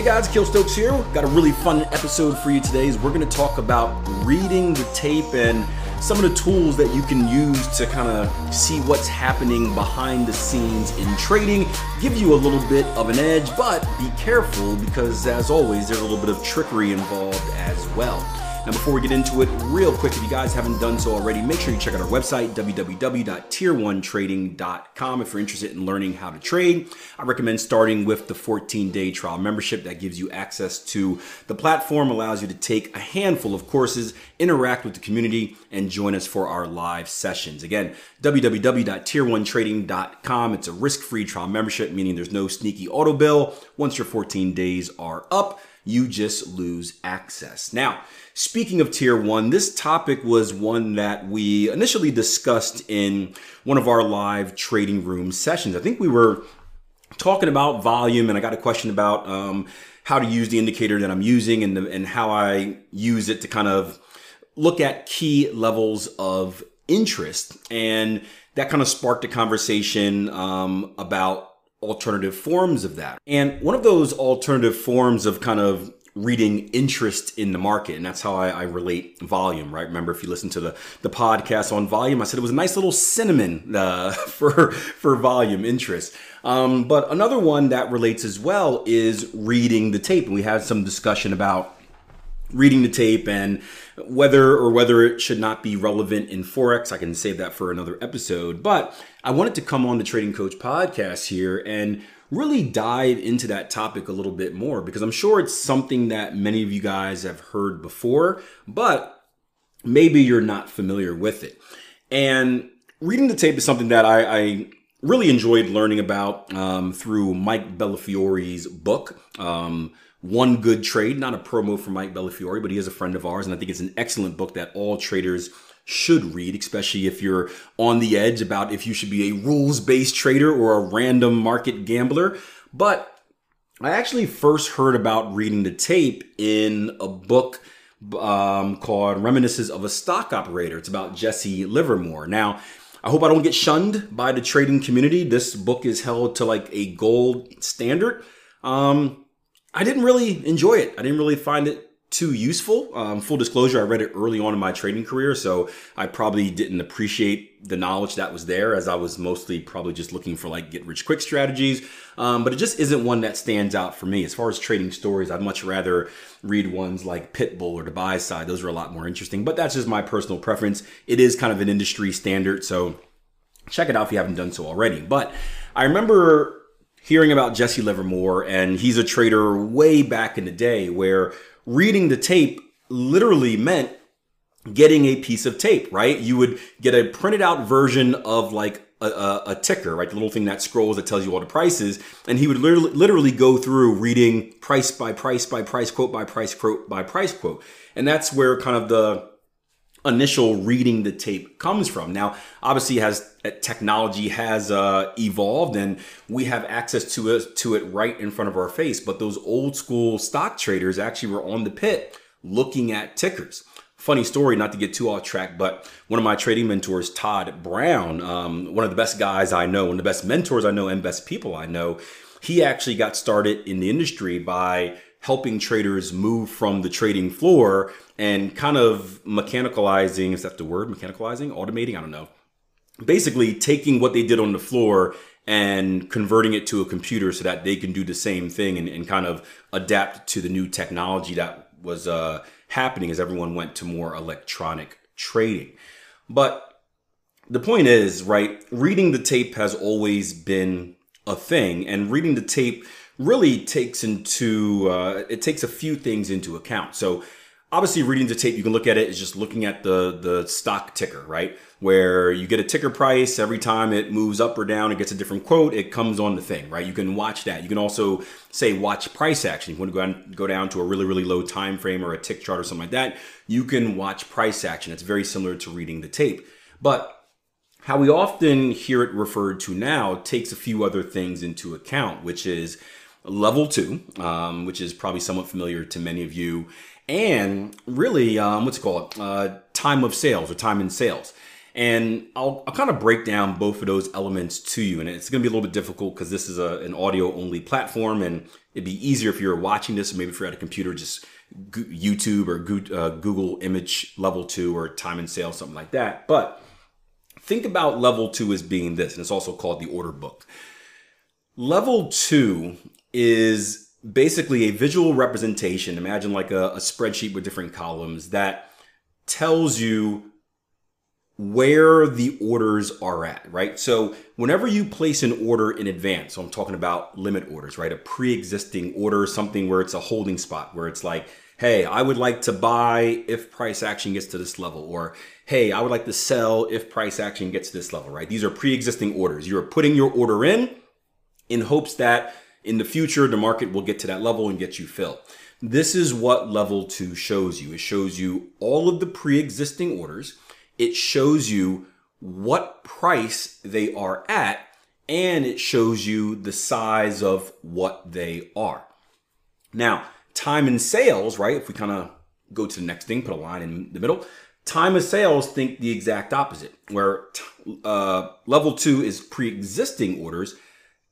Hey guys, Akil Stokes here. Got a really fun episode for you today. Is We're going to talk about reading the tape and some of the tools that you can use to kind of see what's happening behind the scenes in trading. Give you a little bit of an edge, but be careful because, as always, there's a little bit of trickery involved as well. Now, before we get into it, real quick, if you guys haven't done so already, make sure you check out our website, www.tier1trading.com. If you're interested in learning how to trade, I recommend starting with the 14 day trial membership that gives you access to the platform, allows you to take a handful of courses, interact with the community, and join us for our live sessions. Again, www.tier1trading.com. It's a risk free trial membership, meaning there's no sneaky auto bill. Once your 14 days are up, you just lose access. Now, speaking of tier one, this topic was one that we initially discussed in one of our live trading room sessions. I think we were talking about volume, and I got a question about um, how to use the indicator that I'm using and, the, and how I use it to kind of look at key levels of interest. And that kind of sparked a conversation um, about alternative forms of that. And one of those alternative forms of kind of reading interest in the market and that's how I, I, relate volume right? Remember if you listen to the the podcast on volume i said it was a nice little cinnamon uh, for for volume interest. Um, but another one that relates as well is reading the tape. And we had some discussion about reading the tape and whether or whether it should not be relevant in forex i can save that for another episode. But i wanted to come on the trading coach podcast here and really dive into that topic a little bit more because i'm sure it's something that many of you guys have heard before but maybe you're not familiar with it. And reading the tape is something that i, I really enjoyed learning about um, through mike bellafiore's book um, one Good Trade, not a promo for Mike Bellafiore, but he is a friend of ours. And I think it's an excellent book that all traders should read, especially if you're on the edge about if you should be a rules based trader or a random market gambler. But I actually first heard about reading the tape in a book um, called Reminiscences of a Stock Operator. It's about Jesse Livermore. Now, I hope I don't get shunned by the trading community. This book is held to like a gold standard. Um, I didn't really enjoy it. I didn't really find it too useful. Um, full disclosure, I read it early on in my trading career, so I probably didn't appreciate the knowledge that was there as I was mostly probably just looking for like get rich quick strategies. Um, but it just isn't one that stands out for me. As far as trading stories, I'd much rather read ones like Pitbull or the buy side. Those are a lot more interesting, but that's just my personal preference. It is kind of an industry standard, so check it out if you haven't done so already. But I remember hearing about Jesse Livermore, and he's a trader way back in the day where reading the tape literally meant getting a piece of tape, right? You would get a printed out version of like a, a, a, ticker, right? The little thing that scrolls that tells you all the prices. And he would literally, literally go through reading price by price by price quote by price quote by price quote. And that's where kind of the initial reading the tape comes from. Now, obviously, has uh, technology has uh, evolved, and we have access to it to it right in front of our face. But those old school stock traders actually were on the pit looking at tickers. Funny story, not to get too off track, but one of my trading mentors, Todd Brown, um, one of the best guys I know, one of the best mentors I know, and best people I know, he actually got started in the industry by helping traders move from the trading floor and kind of mechanicalizing is that the word mechanicalizing? Automating? I don't know. Basically taking what they did on the floor and converting it to a computer so that they can do the same thing and, and kind of adapt to the new technology that was uh, happening as everyone went to more electronic trading. But the point is right reading the tape has always been a thing and reading the tape really takes into uh, it takes a few things into account. So obviously reading the tape you can look at it just looking at the the stock ticker right? Where you get a ticker price every time it moves up or down it gets a different quote it comes on the thing right? You can watch that. You can also say watch price action. If you want to go go down to a really really low time frame or a tick chart or something like that you can watch price action. It's very similar to reading the tape. But how we often hear it referred to now takes a few other things into account which is level two, um, which is probably somewhat familiar to many of you, and really, um, what's it called? Uh, time of sales or time in sales. And I'll, I'll kind of break down both of those elements to you. And it's going to be a little bit difficult because this is a, an audio only platform. And it'd be easier if you're watching this, or maybe if you're at a computer, just YouTube or uh, Google image level two or time and sale, something like that. But think about level two as being this, and it's also called the order book. Level two is basically a visual representation. Imagine like a, a spreadsheet with different columns that tells you where the orders are at, right? So whenever you place an order in advance, so I'm talking about limit orders, right? A pre-existing order, something where it's a holding spot, where it's like, hey, I would like to buy if price action gets to this level, or hey, I would like to sell if price action gets to this level, right? These are pre-existing orders. You're putting your order in in hopes that in the future, the market will get to that level and get you filled. This is what level two shows you. It shows you all of the pre-existing orders it shows you what price they are at and it shows you the size of what they are. Now, time and sales, right? If we kind of go to the next thing, put a line in the middle. Time of sales think the exact opposite, where uh, level two is pre-existing orders.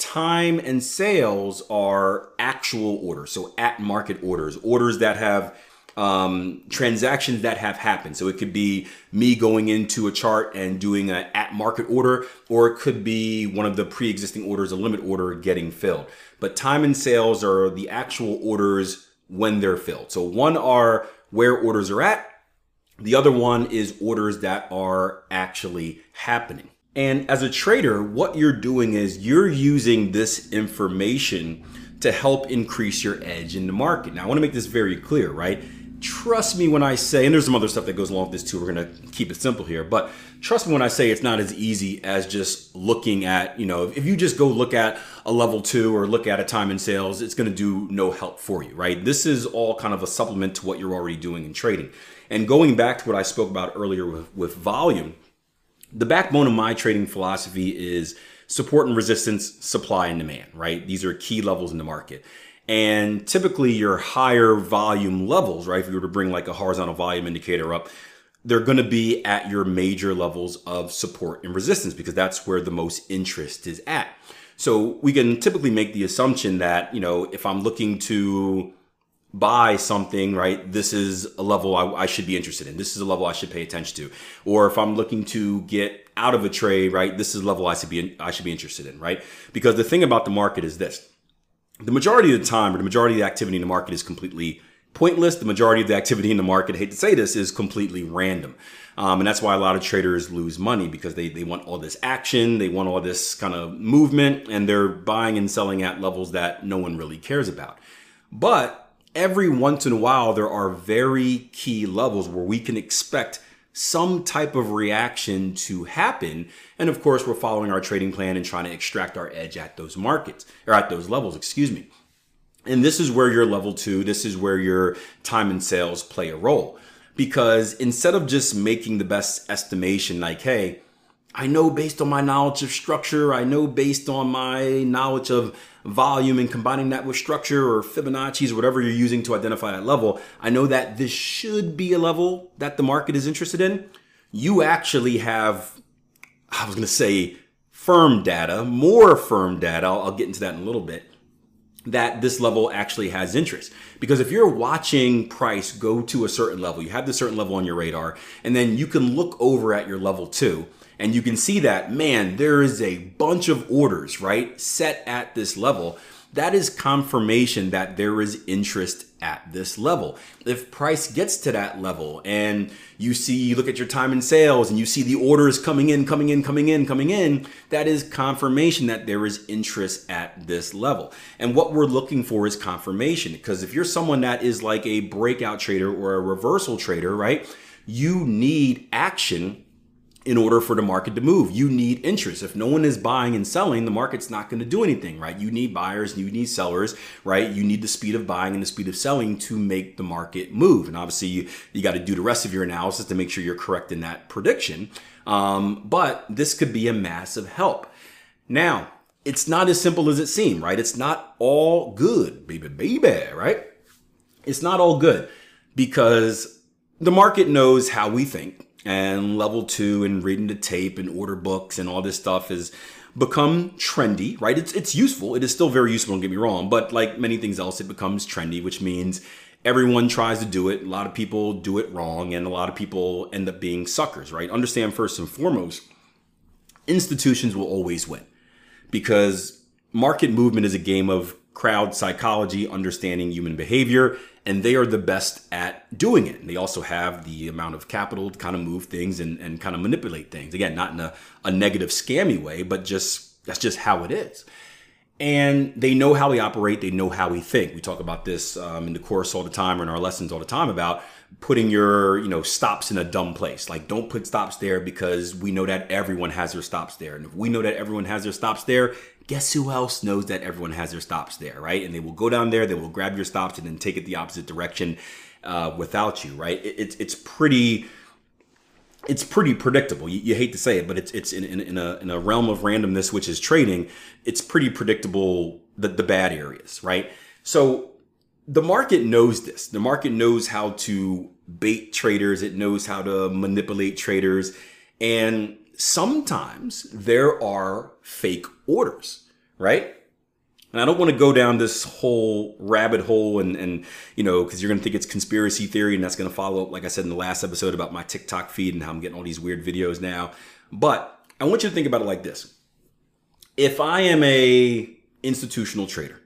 Time and sales are actual orders, so at market orders, orders that have um, transactions that have happened. So it could be me going into a chart and doing an at market order, or it could be one of the pre existing orders, a limit order getting filled. But time and sales are the actual orders when they're filled. So one are where orders are at, the other one is orders that are actually happening. And as a trader, what you're doing is you're using this information to help increase your edge in the market. Now, I want to make this very clear, right? trust me when I say, and there's some other stuff that goes along with this too. We're going to keep it simple here, but trust me when I say it's not as easy as just looking at, you know, if you just go look at a level two or look at a time in sales, it's going to do no help for you, right? This is all kind of a supplement to what you're already doing in trading. And going back to what I spoke about earlier with, with volume, the backbone of my trading philosophy is support and resistance, supply and demand, right? These are key levels in the market. And typically your higher volume levels, right? If you were to bring like a horizontal volume indicator up, they're going to be at your major levels of support and resistance because that's where the most interest is at. So we can typically make the assumption that, you know, if I'm looking to buy something, right, this is a level I, I, should be interested in. This is a level I should pay attention to. Or if I'm looking to get out of a trade, right, this is a level I should be, I should be interested in, right? Because the thing about the market is this the majority of the time or the majority of the activity in the market is completely pointless. The majority of the activity in the market, I hate to say this, is completely random. Um, and that's why a lot of traders lose money because they, they want all this action, they want all this kind of movement, and they're buying and selling at levels that no one really cares about. But every once in a while, there are very key levels where we can expect some type of reaction to happen. And of course, we're following our trading plan and trying to extract our edge at those markets or at those levels, excuse me. And this is where your level two, this is where your time and sales play a role. Because instead of just making the best estimation, like, hey, I know based on my knowledge of structure, I know based on my knowledge of volume and combining that with structure or Fibonacci's, or whatever you're using to identify that level, I know that this should be a level that the market is interested in. You actually have, I was going to say firm data, more firm data. I'll, I'll get into that in a little bit that this level actually has interest. Because if you're watching price go to a certain level, you have the certain level on your radar, and then you can look over at your level two and you can see that, man, there is a bunch of orders, right, set at this level. That is confirmation that there is interest at this level. If price gets to that level and you see, you look at your time in sales and you see the orders coming in, coming in, coming in, coming in, that is confirmation that there is interest at this level. And what we're looking for is confirmation because if you're someone that is like a breakout trader or a reversal trader, right, you need action in order for the market to move. You need interest. If no one is buying and selling, the market's not going to do anything, right? You need buyers, you need sellers, right? You need the speed of buying and the speed of selling to make the market move. And obviously, you, you got to do the rest of your analysis to make sure you're correct in that prediction. Um, but this could be a massive help. Now, it's not as simple as it seems, right? It's not all good, baby, baby, right? It's not all good because the market knows how we think and level two and reading the tape and order books and all this stuff has become trendy, right? It's it's useful. It is still very useful, don't get me wrong, but like many things else, it becomes trendy, which means everyone tries to do it. A lot of people do it wrong, and a lot of people end up being suckers, right? Understand first and foremost, institutions will always win because market movement is a game of crowd psychology, understanding human behavior, and they are the best at doing it. And they also have the amount of capital to kind of move things and, and kind of manipulate things. Again, not in a, a negative, scammy way, but just that's just how it is. And they know how we operate, they know how we think. We talk about this um, in the course all the time or in our lessons all the time about putting your you know stops in a dumb place like don't put stops there because we know that everyone has their stops there and if we know that everyone has their stops there guess who else knows that everyone has their stops there, right? And they will go down there, they will grab your stops and then take it the opposite direction uh, without you, right? It, it's it's pretty it's pretty predictable. You, you, hate to say it, but it's it's in, in, in, a in a realm of randomness, which is trading. It's pretty predictable the the bad areas, right? So the market knows this. The market knows how to bait traders. It knows how to manipulate traders, and sometimes there are fake orders, right? And I don't want to go down this whole rabbit hole and, and you know, because you're going to think it's conspiracy theory and that's going to follow up, like I said in the last episode about my TikTok feed and how I'm getting all these weird videos now. But I want you to think about it like this. If I am a institutional trader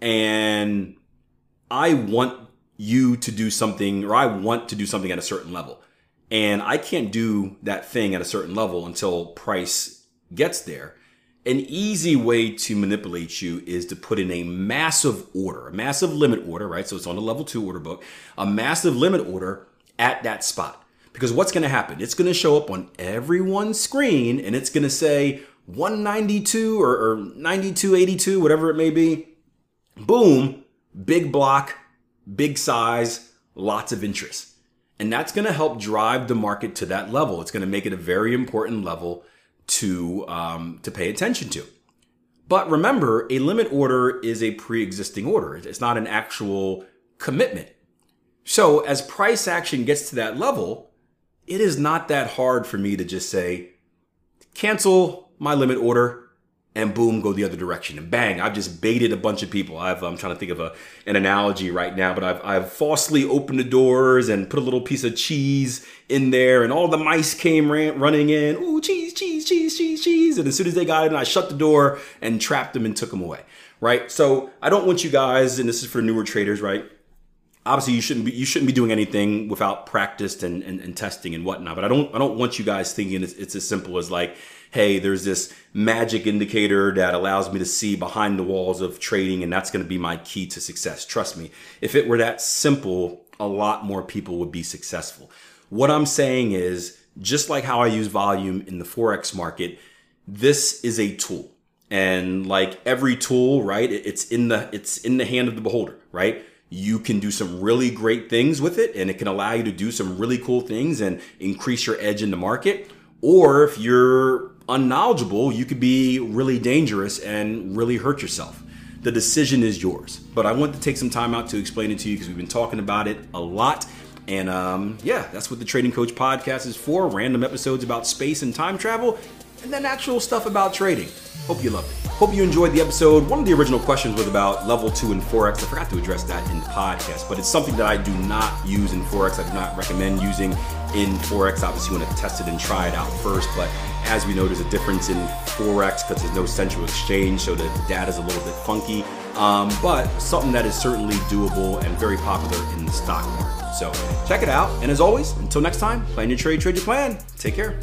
and I want you to do something or I want to do something at a certain level, and I can't do that thing at a certain level until price gets there. An easy way to manipulate you is to put in a massive order, a massive limit order, right? So it's on the level two order book, a massive limit order at that spot. Because what's going to happen? It's going to show up on everyone's screen and it's going to say 192 or, or 9282, whatever it may be. Boom, big block, big size, lots of interest. And that's going to help drive the market to that level. It's going to make it a very important level to, um, to pay attention to. But remember, a limit order is a pre existing order, it's not an actual commitment. So as price action gets to that level, it is not that hard for me to just say, cancel my limit order and boom, go the other direction. And bang, I've just baited a bunch of people. I've, I'm trying to think of a, an analogy right now, but I've, I've falsely opened the doors and put a little piece of cheese in there, and all the mice came ran, running in. Ooh, cheese, cheese, cheese, cheese, cheese. And as soon as they got in, I shut the door and trapped them and took them away. Right. So I don't want you guys, and this is for newer traders, right? Obviously you shouldn't be you shouldn't be doing anything without practice and, and, and, testing and whatnot. But I don't I don't want you guys thinking it's, it's as simple as like, hey, there's this magic indicator that allows me to see behind the walls of trading, and that's going to be my key to success. Trust me, if it were that simple, a lot more people would be successful. What I'm saying is, just like how I use volume in the forex market, this is a tool. And like every tool, right? It's in the it's in the hand of the beholder, right? You can do some really great things with it and it can allow you to do some really cool things and increase your edge in the market. Or if you're unknowledgeable, you could be really dangerous and really hurt yourself. The decision is yours. But I want to take some time out to explain it to you because we've been talking about it a lot. And um, yeah, that's what the Trading Coach podcast is for random episodes about space and time travel, and then actual stuff about trading. Hope you loved it. Hope you enjoyed the episode. One of the original questions was about level two in Forex. I forgot to address that in the podcast, but it's something that I do not use in Forex. I do not recommend using in Forex. Obviously, you want to test it and try it out first, but as we know, there's a difference in Forex because there's no central exchange, so the data is a little bit funky. Um, but something that is certainly doable and very popular in the stock market. So check it out. And as always, until next time, plan your trade, trade your plan. Take care.